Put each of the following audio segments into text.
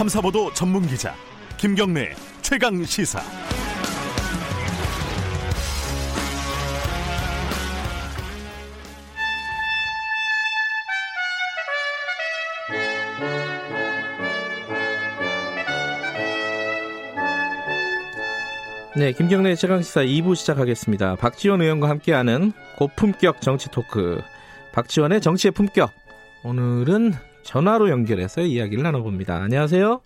탐사보도 전문 기자 김경래 최강 시사. 네, 김경래 최강시사 2부 시작하겠습니다. 박지원 의원과 함께하는 고품격 정치 토크. 박지원의 정치의 품격. 오늘은 전화로 연결해서 이야기를 나눠봅니다. 안녕하세요.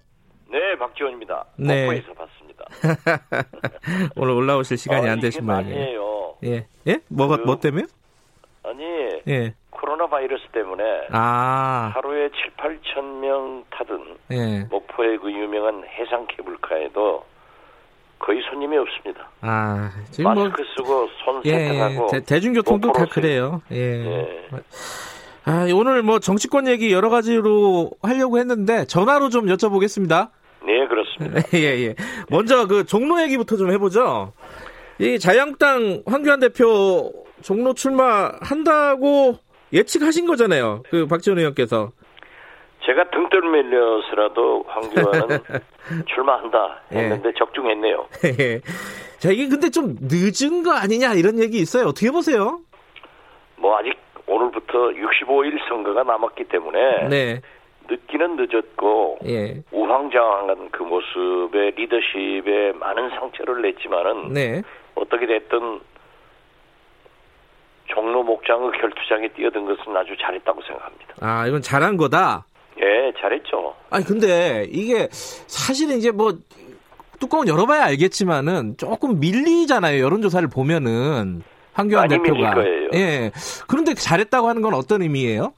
네, 박지원입니다. 네. 목포에서 봤습니다. 오늘 올라오실 시간이 아, 안 되신 모양이에요. 예, 예? 뭐가 그- 뭐 때문에? 아니, 예. 코로나 바이러스 때문에 아, 하루에 7, 8천 명 타던 예. 목포의 그 유명한 해상 케이블카에도 거의 손님이 없습니다. 아, 지금 뭐 마스크 쓰고 손 예, 세탁하고 대, 대중교통도 다 목포로 그래요. 예. 예. 아, 오늘 뭐 정치권 얘기 여러 가지로 하려고 했는데 전화로 좀 여쭤보겠습니다. 네, 그렇습니다. 예, 예. 먼저 그 종로 얘기부터 좀 해보죠. 이 자유한국당 황교안 대표 종로 출마한다고 예측하신 거잖아요. 그 박지원 의원께서. 제가 등 떨밀려서라도 황교안은 출마한다 했는데 적중했네요. 예. 자, 이게 근데 좀 늦은 거 아니냐 이런 얘기 있어요. 어떻게 보세요? 뭐 아직 오늘부터 65일 선거가 남았기 때문에 네. 늦기는 늦었고 예. 우황좌황한 그 모습에 리더십에 많은 상처를 냈지만은 네. 어떻게 됐든 종로 목장의 결투장에 뛰어든 것은 아주 잘했다고 생각합니다. 아, 이건 잘한 거다. 예, 잘했죠. 아니 근데 이게 사실은 이제 뭐 뚜껑을 열어봐야 알겠지만은 조금 밀리잖아요 여론조사를 보면은 황교안 대표가 거예요. 예 그런데 잘했다고 하는 건 어떤 의미예요?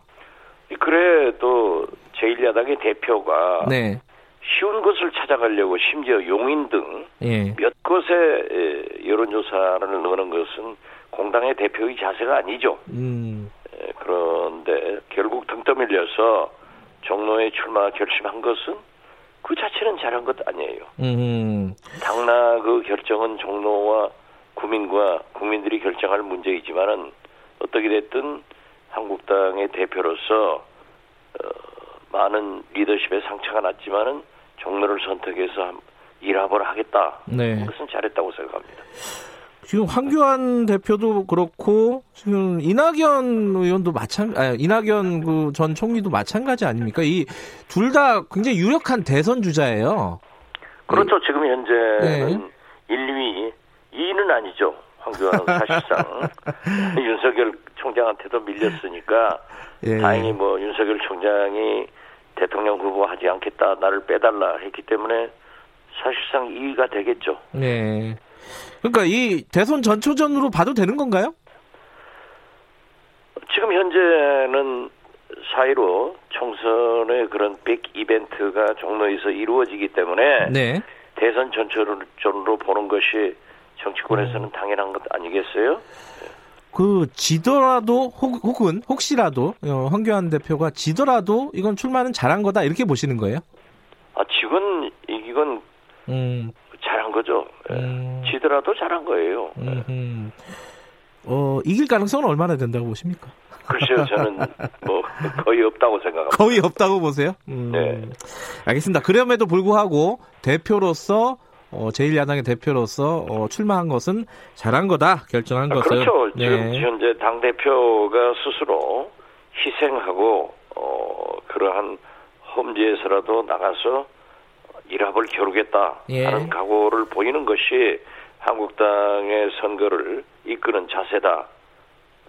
그래도 제1야당의 대표가 네, 쉬운 것을 찾아가려고 심지어 용인 등몇 예, 곳에 에, 여론조사를 넣는 것은 공당의 대표의 자세가 아니죠. 음, 에, 그런데 결국 등 떠밀려서 종로에 출마 결심한 것은 그 자체는 잘한 것 아니에요. 음, 당나 그 결정은 종로와 국민과 국민들이 결정할 문제이지만은 어떻게 됐든 한국당의 대표로서 어, 많은 리더십에 상처가 났지만은 종로를 선택해서 한- 일합을 하겠다. 네. 그것은 잘했다고 생각합니다. 지금 황교안 대표도 그렇고 지금 이낙연 의원도 마찬, 아, 이낙연 그 전 총리도 마찬가지 아닙니까? 이 둘 다 굉장히 유력한 대선 주자예요. 그렇죠. 지금 현재는 네. 1, 2 위, 2위는 아니죠. 황교안은 사실상 윤석열 총장한테도 밀렸으니까 예. 다행히 뭐 윤석열 총장이 대통령 후보 하지 않겠다 나를 빼달라 했기 때문에 사실상 2위가 되겠죠. 네. 그러니까 이 대선 전초전으로 봐도 되는 건가요? 지금 현재는 사이로 총선의 그런 빅 이벤트가 종로에서 이루어지기 때문에 네. 대선 전초전으로 보는 것이 정치권에서는 당연한 것 아니겠어요? 그 지더라도 혹, 혹은 혹시라도 어, 황교안 대표가 지더라도 이건 출마는 잘한 거다 이렇게 보시는 거예요? 아, 지금 이건 음. 잘한 거죠. 예. 음. 지더라도 잘한 거예요. 예. 음. 어, 이길 가능성은 얼마나 된다고 보십니까? 글쎄요, 저는 뭐 거의 없다고 생각합니다. 거의 없다고 보세요? 음. 네. 알겠습니다. 그럼에도 불구하고 대표로서 어, 제1야당의 대표로서 어, 출마한 것은 잘한 거다 결정한 아, 것은 그렇죠. 네. 지금 현재 당 대표가 스스로 희생하고 어 그러한 험지에서라도 나가서 일합을 겨루겠다 예. 하는 각오를 보이는 것이 한국당의 선거를 이끄는 자세다.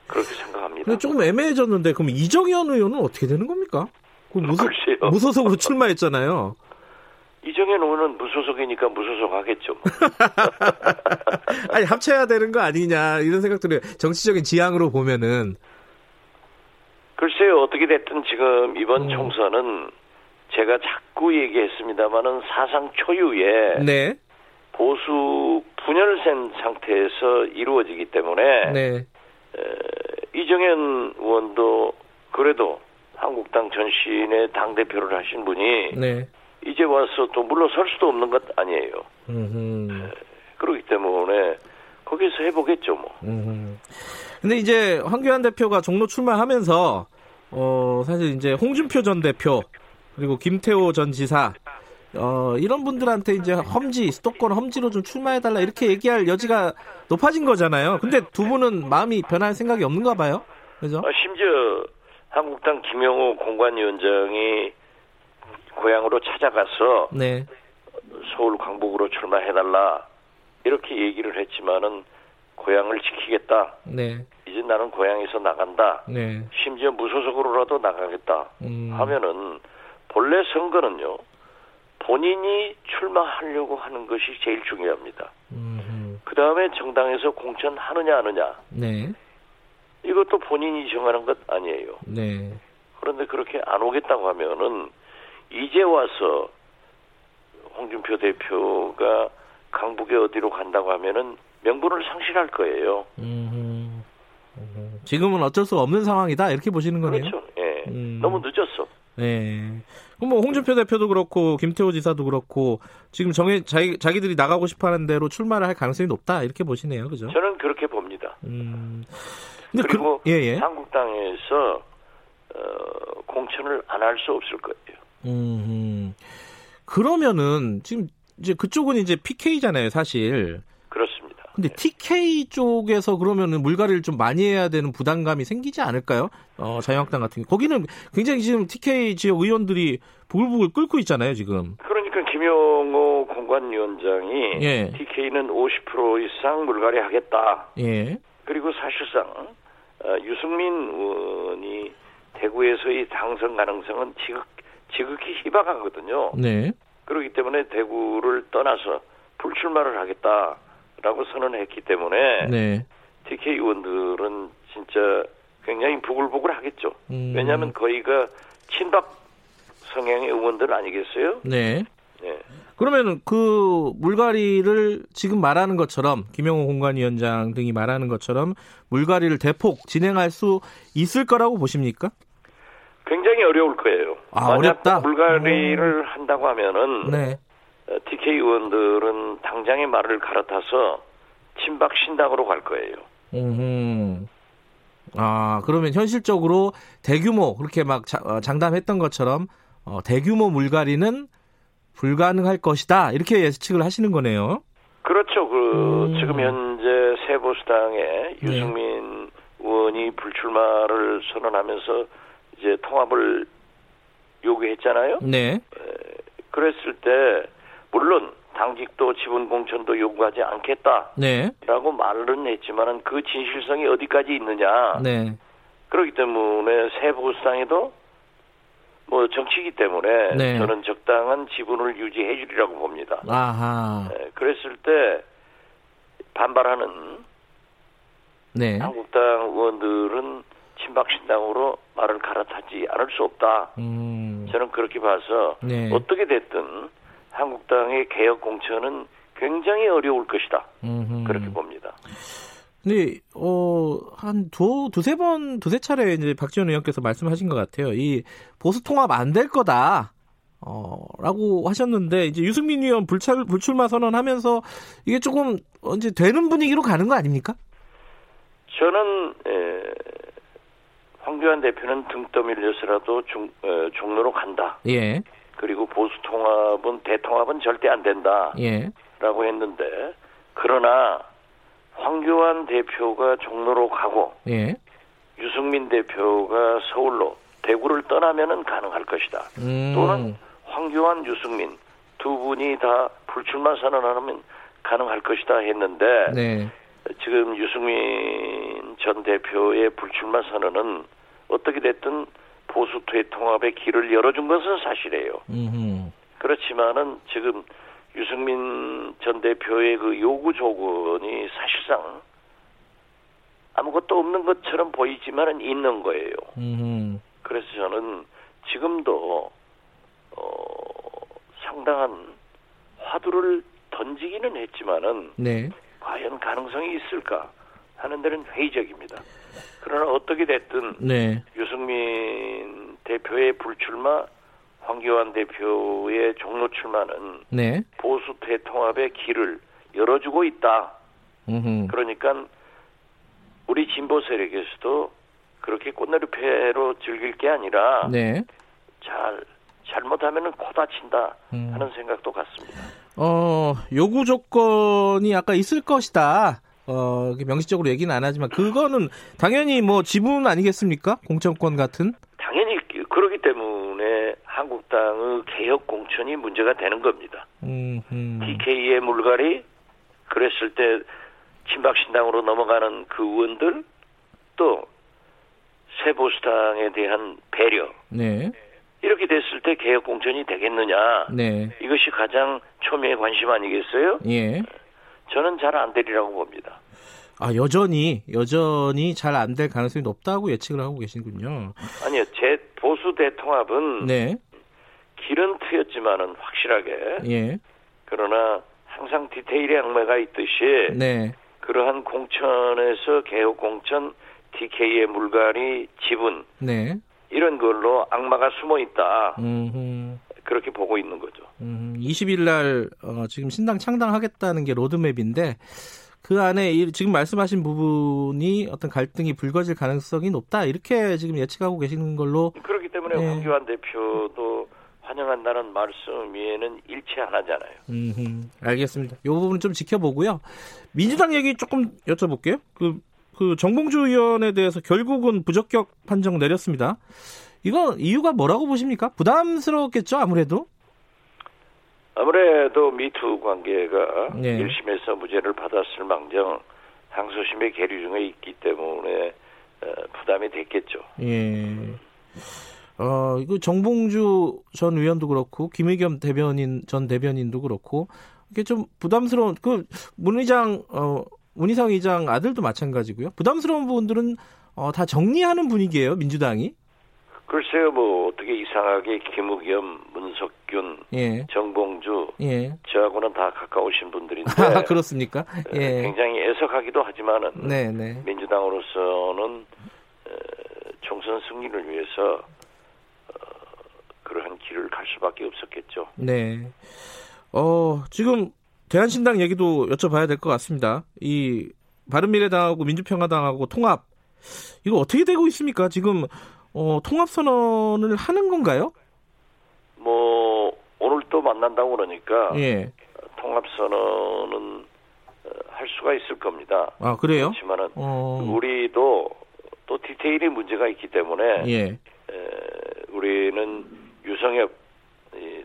그렇게 생각합니다. 근데 조금 애매해졌는데 그럼 이정현 의원은 어떻게 되는 겁니까? 그 무소. 무소속으로 출마했잖아요. 이정현 의원은 무소속이니까 무소속 하겠죠. 뭐. 아니 합쳐야 되는 거 아니냐 이런 생각들이 정치적인 지향으로 보면은 글쎄요, 어떻게 됐든 지금 이번 음. 총선은 제가 자꾸 얘기했습니다마는 사상 초유의 네, 보수 분열된 상태에서 이루어지기 때문에 네, 에, 이정현 의원도 그래도 한국당 전신의 당 대표를 하신 분이 네. 이제 와서 또 물러설 수도 없는 것 아니에요. 음흠. 그렇기 때문에 거기서 해보겠죠, 뭐. 음. 근데 이제 황교안 대표가 종로 출마하면서 어 사실 이제 홍준표 전 대표 그리고 김태호 전 지사 어, 이런 분들한테 이제 험지, 수도권 험지로 좀 출마해달라 이렇게 얘기할 여지가 높아진 거잖아요. 근데 두 분은 마음이 변할 생각이 없는가 봐요. 그죠? 어, 심지어 한국당 김영호 공관위원장이 고향으로 찾아가서 네. 서울 광복으로 출마해달라 이렇게 얘기를 했지만은 고향을 지키겠다. 네. 이제 나는 고향에서 나간다. 네. 심지어 무소속으로라도 나가겠다. 음. 하면은 본래 선거는요. 본인이 출마하려고 하는 것이 제일 중요합니다. 음. 그 다음에 정당에서 공천하느냐 하느냐 네. 이것도 본인이 정하는 것 아니에요. 네. 그런데 그렇게 안 오겠다고 하면은 이제 와서 홍준표 대표가 강북에 어디로 간다고 하면은 명분을 상실할 거예요. 음. 음. 지금은 어쩔 수 없는 상황이다 이렇게 보시는 거네요. 그렇죠. 예. 음. 너무 늦었어. 네. 그럼 뭐 홍준표 대표도 그렇고 김태호 지사도 그렇고 지금 정해 자기 자기들이 나가고 싶어하는 대로 출마를 할 가능성이 높다 이렇게 보시네요, 그죠? 저는 그렇게 봅니다. 음. 근데 그리고 그, 예, 예. 한국당에서 어, 공천을 안 할 수 없을 거예요. 음. 그러면은 지금 이제 그쪽은 이제 PK잖아요, 사실. 그렇습니다. 근데 TK 쪽에서 그러면은 물갈이를 좀 많이 해야 되는 부담감이 생기지 않을까요? 어, 자유한국당 같은 경우. 거기는 굉장히 지금 TK 지역 의원들이 부글부글 끓고 있잖아요, 지금. 그러니까 김용호 공관위원장이 예. TK는 50% 이상 물갈이 하겠다. 예. 그리고 사실상 어, 유승민 의원이 대구에서의 당선 가능성은 지극, 지극히 희박하거든요. 네. 그렇기 때문에 대구를 떠나서 불출마를 하겠다라고 선언했기 때문에 네. TK 의원들은 진짜 굉장히 부글부글 하겠죠. 음. 왜냐하면 거의가 친박 성향의 의원들 아니겠어요? 네. 예. 그러면 그 물갈이를 지금 말하는 것처럼 김영호 공관위원장 등이 말하는 것처럼 물갈이를 대폭 진행할 수 있을 거라고 보십니까? 굉장히 어려울 거예요. 아, 만약 어렵다? 물갈이를 한다고 하면은 네. 어, TK 의원들은 당장의 말을 갈아타서 친박 신당으로 갈 거예요. 음. 아, 그러면 현실적으로 대규모 그렇게 막 자- 어, 장담했던 것처럼 어, 대규모 물갈이는 불가능할 것이다. 이렇게 예측을 하시는 거네요. 그렇죠. 그 음. 지금 현재 새보수당의 네. 유승민 의원이 불출마를 선언하면서 이제 통합을 요구했잖아요. 네. 그랬을 때 물론 당직도 지분 공천도 요구하지 않겠다라고 네. 말은 했지만은 그 진실성이 어디까지 있느냐. 네. 그렇기 때문에 새 보수당에도 뭐 정치이기 때문에 네. 저는 적당한 지분을 유지해 주리라고 봅니다. 아하. 예, 그랬을 때 반발하는 네. 한국당 의원들은 친박신당으로 말을 갈아타지 않을 수 없다. 음. 저는 그렇게 봐서 네. 어떻게 됐든 한국당의 개혁 공천은 굉장히 어려울 것이다. 음흠. 그렇게 봅니다. 근데 어한 두 두세 번 두세 차례 이제 박지원 의원께서 말씀하신 것 같아요. 이 보수 통합 안 될 거다. 어라고 하셨는데 이제 유승민 의원 불출 불출마 선언하면서 이게 조금 어, 이제 되는 분위기로 가는 거 아닙니까? 저는 에, 황교안 대표는 등 떠밀려서라도 중, 에, 종로로 간다. 예. 그리고 보수 통합은 대통합은 절대 안 된다. 예. 라고 했는데 그러나 황교안 대표가 종로로 가고 예. 유승민 대표가 서울로 대구를 떠나면은 가능할 것이다. 음. 또는 황교안, 유승민 두 분이 다 불출마 선언하면 가능할 것이다 했는데 네. 지금 유승민 전 대표의 불출마 선언은 어떻게 됐든 보수 대통합의 길을 열어준 것은 사실이에요. 음. 그렇지만은 지금 유승민 전 대표의 그 요구 조건이 사실상 아무것도 없는 것처럼 보이지만은 있는 거예요. 음. 그래서 저는 지금도 어, 상당한 화두를 던지기는 했지만은 네. 과연 가능성이 있을까 하는 데는 회의적입니다. 그러나 어떻게 됐든 네. 유승민 대표의 불출마, 황교안 대표의 종로 출마는 네. 보수 대통합의 길을 열어주고 있다. 음. 그러니까 우리 진보 세력에서도 그렇게 꽃놀이패로 즐길 게 아니라 네. 잘 잘못하면은 코 다친다 음. 하는 생각도 같습니다. 어, 요구 조건이 아까 있을 것이다. 어, 명시적으로 얘기는 안 하지만 그거는 당연히 뭐 지분 아니겠습니까? 공천권 같은? 당연히 그러기 때문에 한국당의 개혁 공천이 문제가 되는 겁니다. 음, 음. DK의 물갈이 그랬을 때 친박신당으로 넘어가는 그 의원들 또 새보수당에 대한 배려. 네. 이렇게 됐을 때 개혁 공천이 되겠느냐. 네. 이것이 가장 초미의 관심 아니겠어요? 예. 저는 잘 안 되리라고 봅니다. 아 여전히 여전히 잘 안 될 가능성이 높다고 예측을 하고 계신군요. 아니요, 제 보수 대통합은 네. 길은 트였지만은 확실하게. 예. 그러나 항상 디테일의 악매가 있듯이 네. 그러한 공천에서 개혁 공천, TK의 물갈이 지분 네. 이런 걸로 악마가 숨어 있다. 음흠. 그렇게 보고 있는 거죠. 음, 20일 날 어, 지금 신당 창당하겠다는 게 로드맵인데 그 안에 이, 지금 말씀하신 부분이 어떤 갈등이 불거질 가능성이 높다 이렇게 지금 예측하고 계시는 걸로 그렇기 때문에 네. 황교안 대표도 환영한다는 말씀 위에는 일치 안 하잖아요. 음, 알겠습니다. 이 부분 좀 지켜보고요. 민주당 얘기 조금 여쭤볼게요. 그, 그 정봉주 의원에 대해서 결국은 부적격 판정 내렸습니다. 이거 이유가 뭐라고 보십니까? 부담스러웠겠죠, 아무래도? 아무래도 미투 관계가 네. 1심에서 무죄를 받았을 망정 항소심의 계류 중에 있기 때문에 어, 부담이 됐겠죠. 예. 어, 이거 정봉주 전 의원도 그렇고 김의겸 대변인 전 대변인도 그렇고 이게 좀 부담스러운 그 문의장 어 문희상 의장 아들도 마찬가지고요. 부담스러운 부분들은 어, 다 정리하는 분위기예요 민주당이. 글쎄요, 뭐 어떻게 이상하게 김우겸, 문석균, 예. 정봉주, 예. 저하고는 다 가까우신 분들인데 아, 그렇습니까? 예. 굉장히 애석하기도 하지만은 네, 네. 민주당으로서는 총선 승리를 위해서 그러한 길을 갈 수밖에 없었겠죠. 네. 어, 지금 대한신당 얘기도 여쭤봐야 될 것 같습니다. 이 바른미래당하고 민주평화당하고 통합 이거 어떻게 되고 있습니까? 지금 어, 통합 선언을 하는 건가요? 뭐 오늘 또 만난다고 그러니까 예. 통합 선언은 어, 할 수가 있을 겁니다. 아 그래요? 그렇지만은 어... 우리도 또 디테일이 문제가 있기 때문에 예. 에, 우리는 유성엽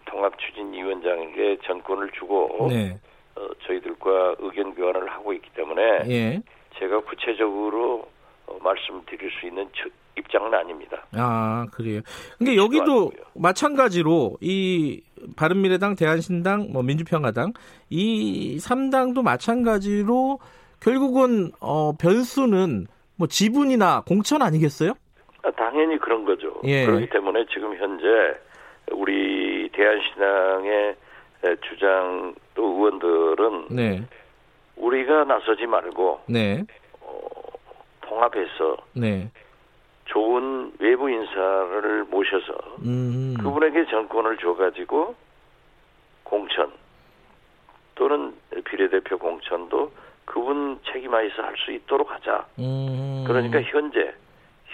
통합 추진위원장에게 전권을 주고 네. 어, 저희들과 의견 교환을 하고 있기 때문에 예. 제가 구체적으로 어, 말씀드릴 수 있는 입장은 아닙니다. 아 그래요. 근데 여기도 마찬가지로 이 바른미래당, 대한신당, 뭐 민주평화당 이 3당도 마찬가지로 결국은 어, 변수는 뭐 지분이나 공천 아니겠어요? 아, 당연히 그런 거죠. 예. 그렇기 때문에 지금 현재 우리 대한신당의 주장 또 의원들은 네. 우리가 나서지 말고 네. 어, 통합해서 네. 좋은 외부 인사를 모셔서 음. 그분에게 정권을 줘가지고 공천 또는 비례대표 공천도 그분 책임하에서 할 수 있도록 하자. 음. 그러니까 현재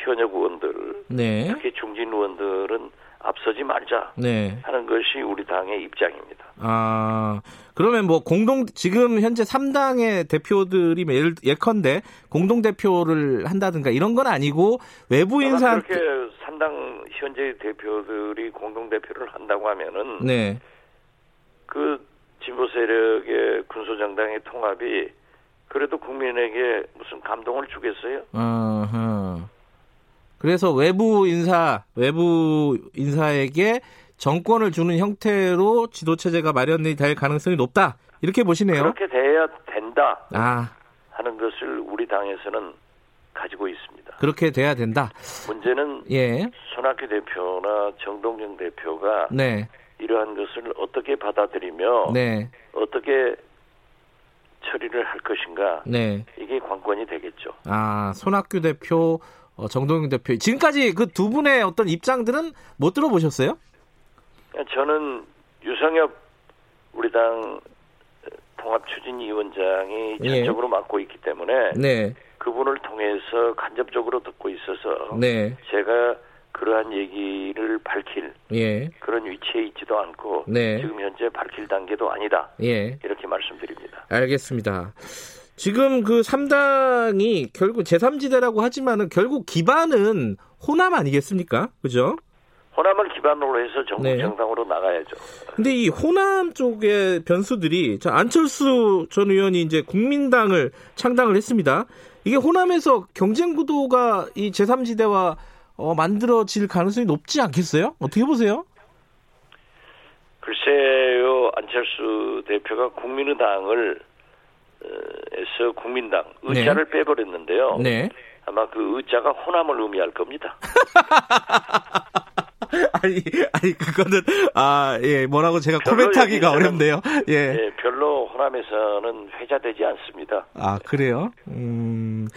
현역 의원들, 네. 특히 중진 의원들은 앞서지 말자 네. 하는 것이 우리 당의 입장입니다. 아 그러면 뭐 공동 지금 현재 3당의 대표들이 뭐 예를 예컨대 공동 대표를 한다든가 이런 건 아니고 외부 인사 그렇게 3당 현재 대표들이 공동 대표를 한다고 하면은 네. 그 진보 세력의 군소 정당의 통합이 그래도 국민에게 무슨 감동을 주겠어요? 아하. 그래서 외부 인사, 외부 인사에게 정권을 주는 형태로 지도 체제가 마련이 될 가능성이 높다. 이렇게 보시네요. 그렇게 돼야 된다. 아. 하는 것을 우리 당에서는 가지고 있습니다. 그렇게 돼야 된다. 문제는 예. 손학규 대표나 정동영 대표가 네. 이러한 것을 어떻게 받아들이며 네. 어떻게 처리를 할 것인가. 네. 이게 관건이 되겠죠. 아, 손학규 대표 어, 정동영 대표 지금까지 그 두 분의 어떤 입장들은 못 들어보셨어요? 저는 유성엽 우리 당 통합추진위원장이 예. 전적으로 맡고 있기 때문에 네. 그분을 통해서 간접적으로 듣고 있어서 네. 제가 그러한 얘기를 밝힐 예. 그런 위치에 있지도 않고 네. 지금 현재 밝힐 단계도 아니다. 예. 이렇게 말씀드립니다. 알겠습니다. 지금 그 3당이 결국 제3지대라고 하지만은 결국 기반은 호남 아니겠습니까? 그죠? 호남을 기반으로 해서 전국 네. 정당으로 나가야죠. 근데 이 호남 쪽의 변수들이 안철수 전 의원이 이제 국민당을 창당을 했습니다. 이게 호남에서 경쟁 구도가 이 제3지대와 어, 만들어질 가능성이 높지 않겠어요? 어떻게 보세요? 글쎄요, 안철수 대표가 국민의당을 에서 국민당 의자를 네. 빼버렸는데요. 네. 아마 그 의자가 호남을 의미할 겁니다. 아니, 아니 그거는 아 예 뭐라고 제가 코멘트하기가 어렵네요. 예. 예. 별로 호남에서는 회자되지 않습니다. 아 그래요? 음,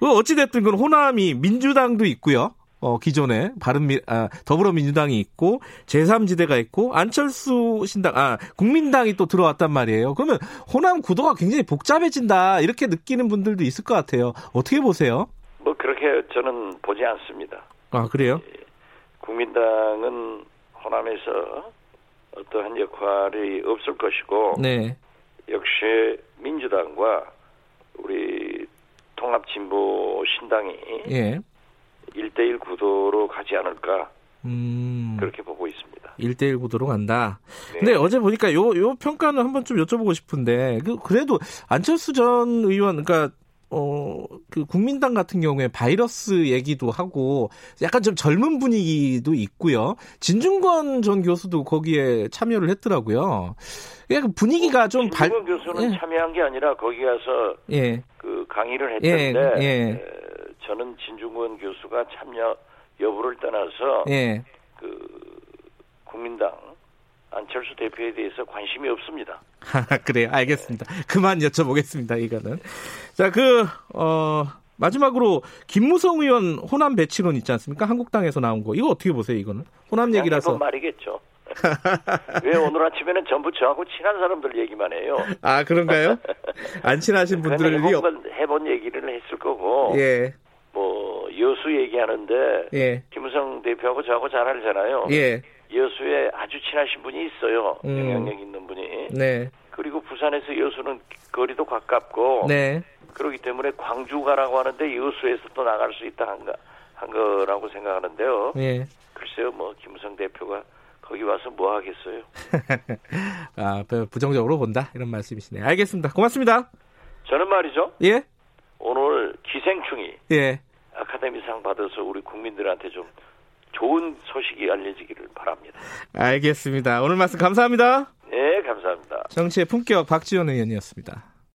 뭐 어찌 됐든 그 호남이 민주당도 있고요. 어, 기존에 바른미 아, 더불어민주당이 있고 제3지대가 있고 안철수 신당 아 국민당이 또 들어왔단 말이에요. 그러면 호남 구도가 굉장히 복잡해진다 이렇게 느끼는 분들도 있을 것 같아요. 어떻게 보세요? 뭐 그렇게 저는 보지 않습니다. 아 그래요? 예, 국민당은 호남에서 어떠한 역할이 없을 것이고 네. 역시 민주당과 우리 통합진보 신당이 예. 1대1 구도로 가지 않을까 음. 그렇게 보고 있습니다. 1대1 구도로 간다. 네. 근데 어제 보니까 요, 요 평가는 한번 좀 여쭤보고 싶은데, 그, 그래도 안철수 전 의원, 그러니까 어, 그 국민당 같은 경우에 바이러스 얘기도 하고 약간 좀 젊은 분위기도 있고요. 진중권 전 교수도 거기에 참여를 했더라고요. 그 분위기가 어, 좀 발. 진중권 교수는 예. 참여한 게 아니라 거기 가서 예. 그 강의를 했는데 예. 예. 저는 진중권 교수가 참여 여부를 떠나서 예. 그 국민당 안철수 대표에 대해서 관심이 없습니다. 그래요. 알겠습니다. 그만 여쭤보겠습니다. 이거는. 자, 그, 어, 마지막으로 김무성 의원 호남 배치론 있지 않습니까? 한국당에서 나온 거. 이거 어떻게 보세요, 이거는? 호남 얘기라서. 말이겠죠. 왜 오늘 아침에는 전부 저하고 친한 사람들 얘기만 해요? 아, 그런가요? 안 친하신 분들이 해본, 해본 얘기를 했을 거고. 예. 뭐, 여수 얘기하는데. 예. 김무성 대표하고 저하고 잘 알잖아요. 예. 여수에 아주 친하신 분이 있어요. 음. 영향력 있는 분이. 네. 그리고 부산에서 여수는 거리도 가깝고. 네. 그렇기 때문에 광주 가라고 하는데 여수에서 또 나갈 수 있다 한, 거, 한 거라고 생각하는데요. 네. 글쎄요, 뭐 김우성 대표가 거기 와서 뭐 하겠어요. 아, 부정적으로 본다 이런 말씀이시네요. 알겠습니다. 고맙습니다. 저는 말이죠. 예. 오늘 기생충이 예. 아카데미상 받아서 우리 국민들한테 좀 좋은 소식이 알려지기를 바랍니다. 알겠습니다. 오늘 말씀 감사합니다. 네, 감사합니다. 정치의 품격 박지원 의원이었습니다.